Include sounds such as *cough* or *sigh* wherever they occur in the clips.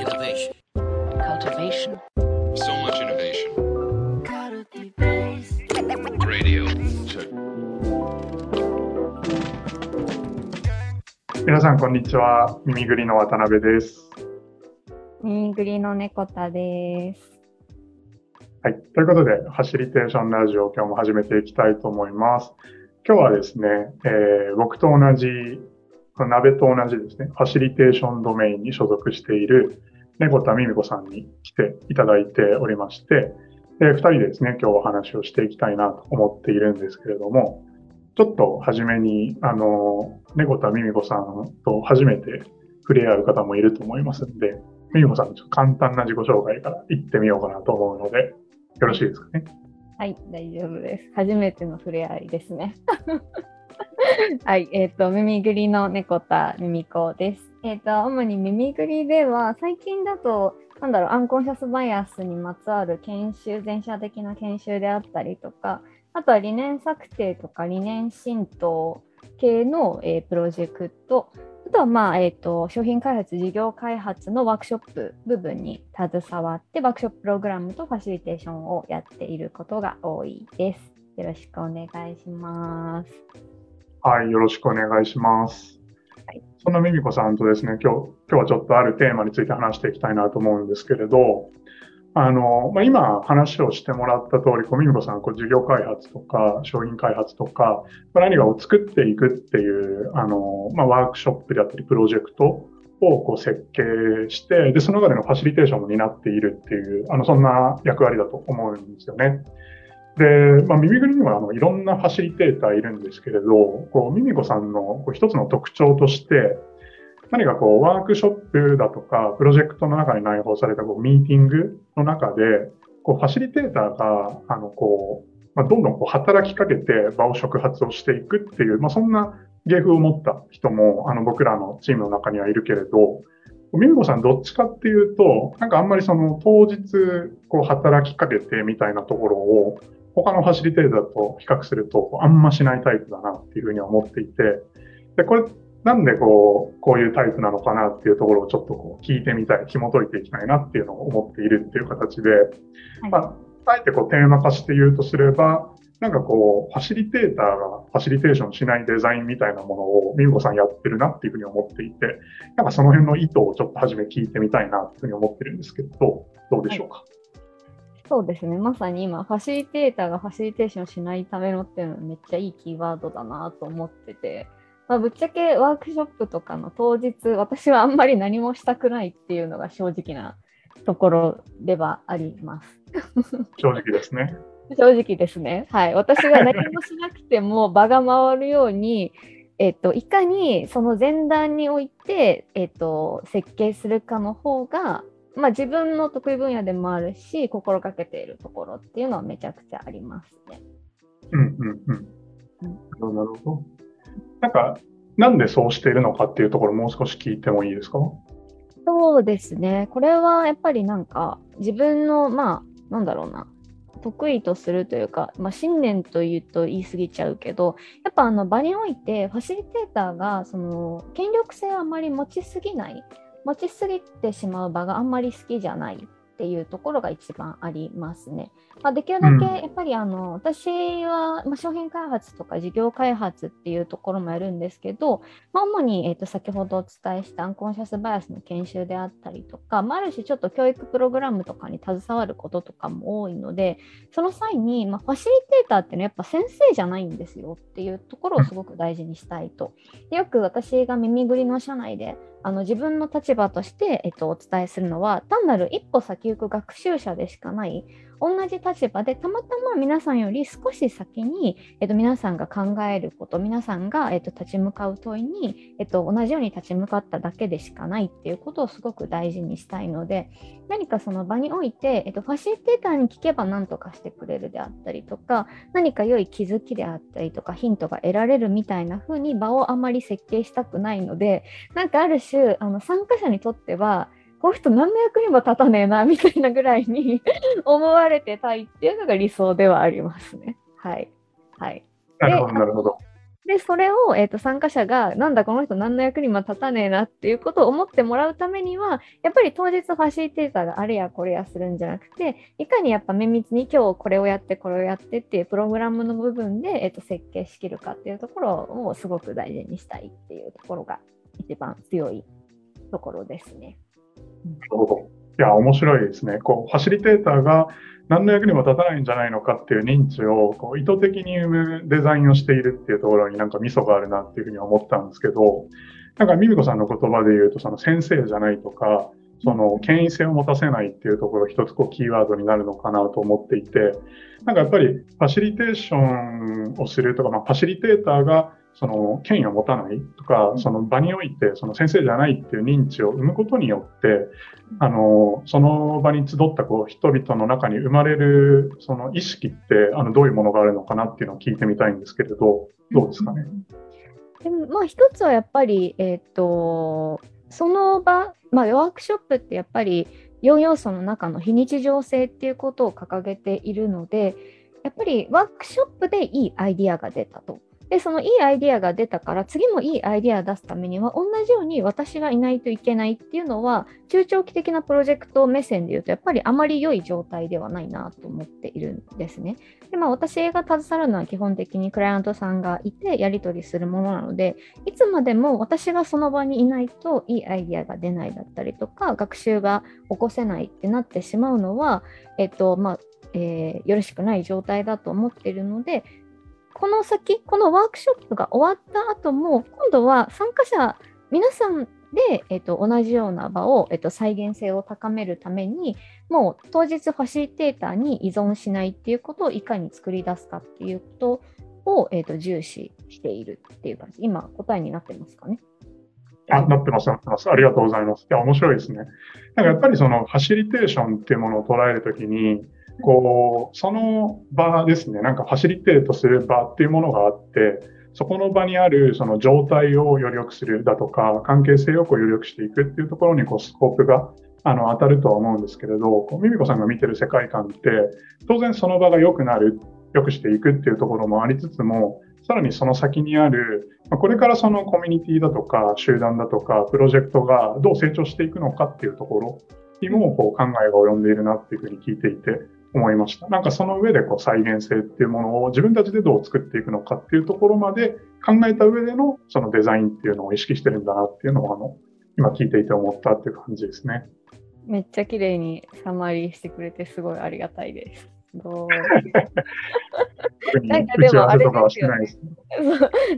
Innovation. cultivation, So much innovation. Radio. Check. 皆さん、こんにちは。耳ぐりの渡辺です。ミーグリの猫田です。はい。ということで、ファシリテーションラジオ、今日も始めていきたいと思います。今日はですね、えー僕と同じ、この鍋と同じですね、ファシリテーションドメインに所属している猫田美美子さんに来ていただいておりまして、で、二人でですね、今日お話をしていきたいなと思っているんですけれども、ちょっと初めに、あの、猫田美美子さんと初めて触れ合う方もいると思いますので、美美子さんのちょっと簡単な自己紹介から行ってみようかなと思うので、よろしいですかね？はい、大丈夫です。初めての触れ合いですね。*laughs* はい、えっ、と、耳ぐりの猫田ミミコです。えっ、と、主に耳ぐりでは、最近だと、なんだろう、アンコンシャスバイアスにまつわる研修、全社的な研修であったりとか、あとは理念策定とか理念浸透系の、えープロジェクト、あとは、まあえー、と商品開発、事業開発のワークショップ部分に携わって、ワークショッププログラムとファシリテーションをやっていることが多いです。よろしくお願いします。はい、よろしくお願いします。はいそんなミミコさんとですね、今日、今日はちょっとあるテーマについて話していきたいなと思うんですけれど、あの、まあ、今話をしてもらった通り、こうミミコさんこう事業開発とか商品開発とか、何かを作っていくっていう、あの、まあ、ワークショップであったりプロジェクトをこう設計して、で、その中でのファシリテーションも担っているっていう、あの、そんな役割だと思うんですよね。で、まあ、耳ぐりにはあのいろんなファシリテーターいるんですけれど、こう、ミミコさんのこう一つの特徴として、何かこう、ワークショップだとか、プロジェクトの中に内包されたこうミーティングの中で、こう、ファシリテーターが、あの、こう、まあ、どんどんこう働きかけて場を触発をしていくっていう、まあ、そんな芸風を持った人も、あの、僕らのチームの中にはいるけれど、ミミコさんどっちかっていうと、なんかあんまりその当日、こう働きかけてみたいなところを、他のファシリテーターと比較すると、あんましないタイプだなっていうふうには思っていて、で、これ、なんでこう、こういうタイプなのかなっていうところをちょっとこう聞いてみたい、紐解いていきたいなっていうのを思っているっていう形で、まあ、あえてこうテーマ化して言うとすれば、なんかこう、ファシリテーターがファシリテーションしないデザインみたいなものをミミコさんやってるなっていうふうに思っていて、なんかその辺の意図をちょっと初め聞いてみたいなっていうふうに思ってるんですけど、どうでしょうか？そうですね、まさに今、ファシリテーターがファシリテーションしないためのっていうのはめっちゃいいキーワードだなと思ってて、まあ、ぶっちゃけワークショップとかの当日、私はあんまり何もしたくないっていうのが正直なところではあります。正直ですね。*laughs* 正直ですね。はい。私が何もしなくても *laughs* 場が回るように、えっと、いかにその前段において、えっと、設計するかの方が、まあ、自分の得意分野でもあるし、心がけているところっていうのはめちゃくちゃありますね。うんうんうん。なるほど。なんか、なんでそうしているのかっていうところもう少し聞いてもいいですか？そうですね。これはやっぱりなんか自分の、まあ、なんだろうな、得意とするというか、まあ、信念というと言い過ぎちゃうけど、やっぱあの場においてファシリテーターがその権力性をあまり持ちすぎない、持ちすぎてしまう場があんまり好きじゃない。っていうところが一番ありますね。まあ、できるだけやっぱりあの、私は、まあ、商品開発とか事業開発っていうところもやるんですけど、まあ、主に、えー、と先ほどお伝えしたアンコンシャスバイアスの研修であったりとか、まあ、ある種ちょっと教育プログラムとかに携わることとかも多いのでその際に、まあ、ファシリテーターっていうのはやっぱ先生じゃないんですよっていうところをすごく大事にしたいと。でよく私が耳ぐりの社内であの自分の立場として、えっと、お伝えするのは単なる一歩先行く学習者でしかない同じ立場でたまたま皆さんより少し先に、えっと、皆さんが考えること皆さんが、えっと、立ち向かう問いに、えっと、同じように立ち向かっただけでしかないっていうことをすごく大事にしたいので何かその場において、えっと、ファシリテーターに聞けば何とかしてくれるであったりとか何か良い気づきであったりとかヒントが得られるみたいな風に場をあまり設計したくないのでなんかある種あの参加者にとってはこの人何の役にも立たねえなみたいなぐらいに *laughs* 思われてたいっていうのが理想ではありますね。はい。はい。なるほど、なるほど。で、それを、えーと、参加者が、なんだこの人何の役にも立たねえなっていうことを思ってもらうためには、やっぱり当日ファシリテーターがあれやこれやするんじゃなくて、いかにやっぱ綿密に今日これをやってこれをやってっていうプログラムの部分で、えーと、設計しきるかっていうところをすごく大事にしたいっていうところが一番強いところですね。なるほど。いや、面白いですね。こう、ファシリテーターが何の役にも立たないんじゃないのかっていう認知をこう意図的に生むデザインをしているっていうところになんかミソがあるなっていうふうに思ったんですけど、なんかミミコさんの言葉で言うと、その先生じゃないとか、その権威性を持たせないっていうところ一つこうキーワードになるのかなと思っていて、なんかやっぱりファシリテーションをするとか、まあ、ファシリテーターがその権威を持たないとか、その場においてその先生じゃないっていう認知を生むことによって、あの、その場に集ったこう人々の中に生まれるその意識ってあのどういうものがあるのかなっていうのを聞いてみたいんですけれど、どうですかね？でもまあ一つはやっぱり、えっ、ー、と、その場、まあ、ワークショップってやっぱり4要素の中の非日常性っていうことを掲げているので、やっぱりワークショップでいいアイディアが出たと。で、そのいいアイディアが出たから、次もいいアイディアを出すためには、同じように私がいないといけないっていうのは、中長期的なプロジェクト目線で言うと、やっぱりあまり良い状態ではないなと思っているんですね。で、まあ、私が携わるのは基本的にクライアントさんがいて、やり取りするものなので、いつまでも私がその場にいないといいアイディアが出ないだったりとか、学習が起こせないってなってしまうのは、えっと、まあ、えー、よろしくない状態だと思っているので、この先、このワークショップが終わった後も、今度は参加者、皆さんで、えっと、同じような場を、えっと、再現性を高めるために、もう当日ファシリテーターに依存しないっていうことをいかに作り出すかっていうことを、えっと、重視しているっていう感じ。今、答えになってますかね？あ、なってます、なってます。ありがとうございます。いや、面白いですね。なんかやっぱりそのファシリテーションっていうものを捉えるときに、こう、その場ですね、なんかファシリテートする場っていうものがあって、そこの場にあるその状態をより良くするだとか、関係性をこうより良くしていくっていうところにこうスコープがあの当たるとは思うんですけれど、こうミミコさんが見てる世界観って、当然その場が良くなる、良くしていくっていうところもありつつも、さらにその先にある、これからそのコミュニティだとか、集団だとか、プロジェクトがどう成長していくのかっていうところにもこう考えが及んでいるなっていうふうに聞いていて、思いました。なんかその上でこう再現性っていうものを自分たちでどう作っていくのかっていうところまで考えた上でのそのデザインっていうのを意識してるんだなっていうのをあの今聞いていて思ったっていう感じですね。めっちゃ綺麗にサマリーしてくれてすごいありがたいです。なんかでもあれですよ、ね、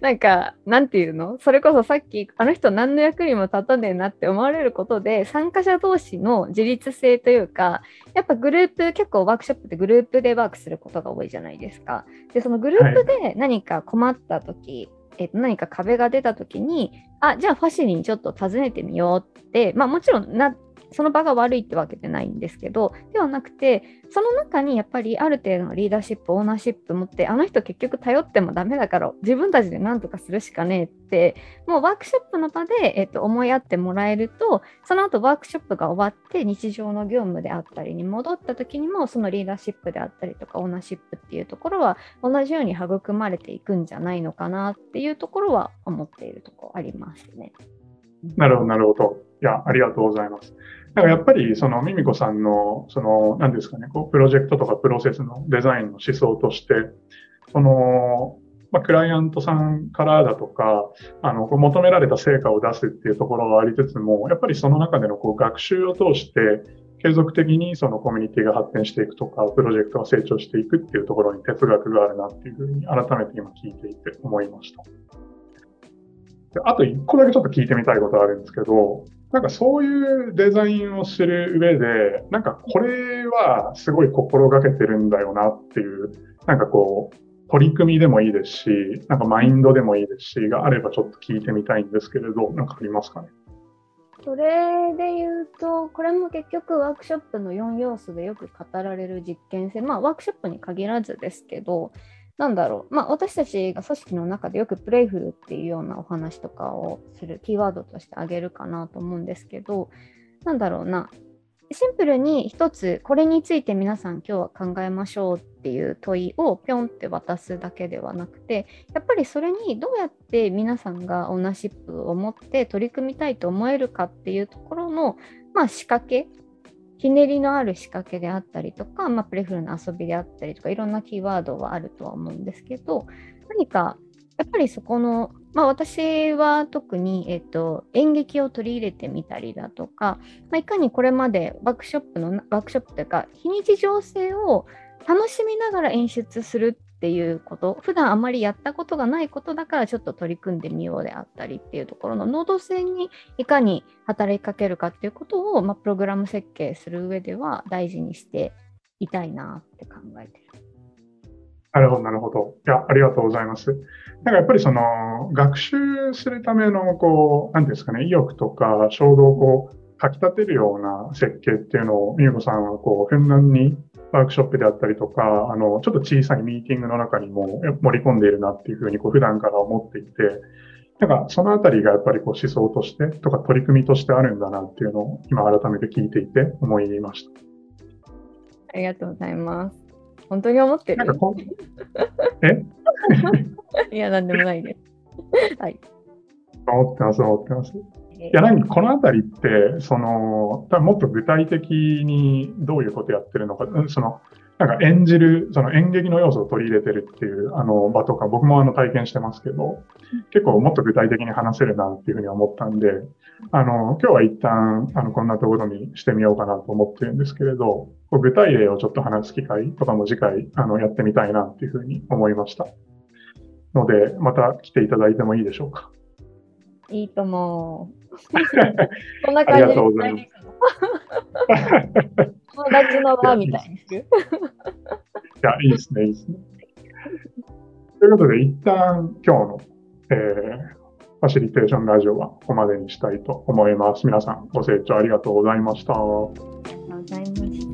なんか、なんていうの？それこそさっき、あの人何の役にも立たねえなって思われることで、参加者同士の自立性というか、やっぱグループ、結構ワークショップってグループでワークすることが多いじゃないですか。で、そのグループで何か困った時、はいえー、と何か壁が出た時に、あ、じゃあファシリにちょっと尋ねてみようって、まあもちろんなその場が悪いってわけじゃないんですけど、ではなくて、その中にやっぱりある程度のリーダーシップ、オーナーシップ持って、あの人結局頼ってもダメだから自分たちで何とかするしかねえって、もうワークショップの場で、えっと、思い合ってもらえると、その後ワークショップが終わって日常の業務であったりに戻った時にも、そのリーダーシップであったりとか、オーナーシップっていうところは同じように育まれていくんじゃないのかなっていうところは思っているとこありますね。なるほど、なるほど。いや、ありがとうございます。だかやっぱり、その、ミミコさんの、その、何ですかね、こう、プロジェクトとかプロセスのデザインの思想として、その、まあ、クライアントさんからだとか、あの、求められた成果を出すっていうところはありつつも、やっぱりその中でのこう学習を通して、継続的にそのコミュニティが発展していくとか、プロジェクトが成長していくっていうところに哲学があるなっていうふうに改めて今聞いていて思いました。あと一個だけちょっと聞いてみたいことあるんですけど、なんかそういうデザインをする上で、なんかこれはすごい心がけてるんだよなっていう、なんかこう、取り組みでもいいですし、なんかマインドでもいいですし、があればちょっと聞いてみたいんですけれど、なんかありますかね？それで言うと、これも結局ワークショップの4要素でよく語られる実験性、まあワークショップに限らずですけど、なんだろう、まあ、私たちが組織の中でよくプレイフルっていうようなお話とかをするキーワードとしてあげるかなと思うんですけど、なんだろうな、シンプルに一つこれについて皆さん今日は考えましょうっていう問いをぴょんって渡すだけではなくてやっぱりそれにどうやって皆さんがオーナーシップを持って取り組みたいと思えるかっていうところの、まあ、仕掛けひねりのある仕掛けであったりとか、まあ、プレフルな遊びであったりとかいろんなキーワードはあるとは思うんですけど何かやっぱりそこの、まあ、私は特に、えっと、演劇を取り入れてみたりだとか、まあ、いかにこれまでワークショップのワークショップというか非日常性を楽しみながら演出するっていうこと普段あまりやったことがないことだからちょっと取り組んでみようであったりっていうところの能動性にいかに働きかけるかっていうことを、まあ、プログラム設計する上では大事にしていたいなって考えてる。なるほど、なるほど。いや、ありがとうございます。なんかやっぱりその、学習するための、こう、なんですかね、意欲とか衝動をこう、かき立てるような設計っていうのを、みゆこさんはこう、ふんだんにワークショップであったりとか、あの、ちょっと小さいミーティングの中にも盛り込んでいるなっていうふうに、こう、普段から思っていて、なんか、そのあたりがやっぱりこう思想としてとか取り組みとしてあるんだなっていうのを今改めて聞いていて思いました。ありがとうございます。本当に思ってる？なんかこ *laughs* え？いや、なんでもないです。はい。思ってます、思ってます。いや、なんかこのあたりって、その、多分もっと具体的にどういうことやってるのか、その、なんか演じる、その演劇の要素を取り入れてるっていうあの場とか、僕もあの体験してますけど、結構もっと具体的に話せるなっていうふうに思ったんで、あの、今日は一旦、あの、こんなところにしてみようかなと思ってるんですけれど、具体例をちょっと話す機会とかも次回、あの、やってみたいなっていうふうに思いました。ので、また来ていただいてもいいでしょうか。いいと思う。*laughs* こんな感じありがとうございます。友達の輪みたいに。いや、いいですね、いいですね。ということで、一旦今日の、えー、ファシリテーションラジオはここまでにしたいと思います。皆さん、ご清聴ありがとうございました。ありがとうございました。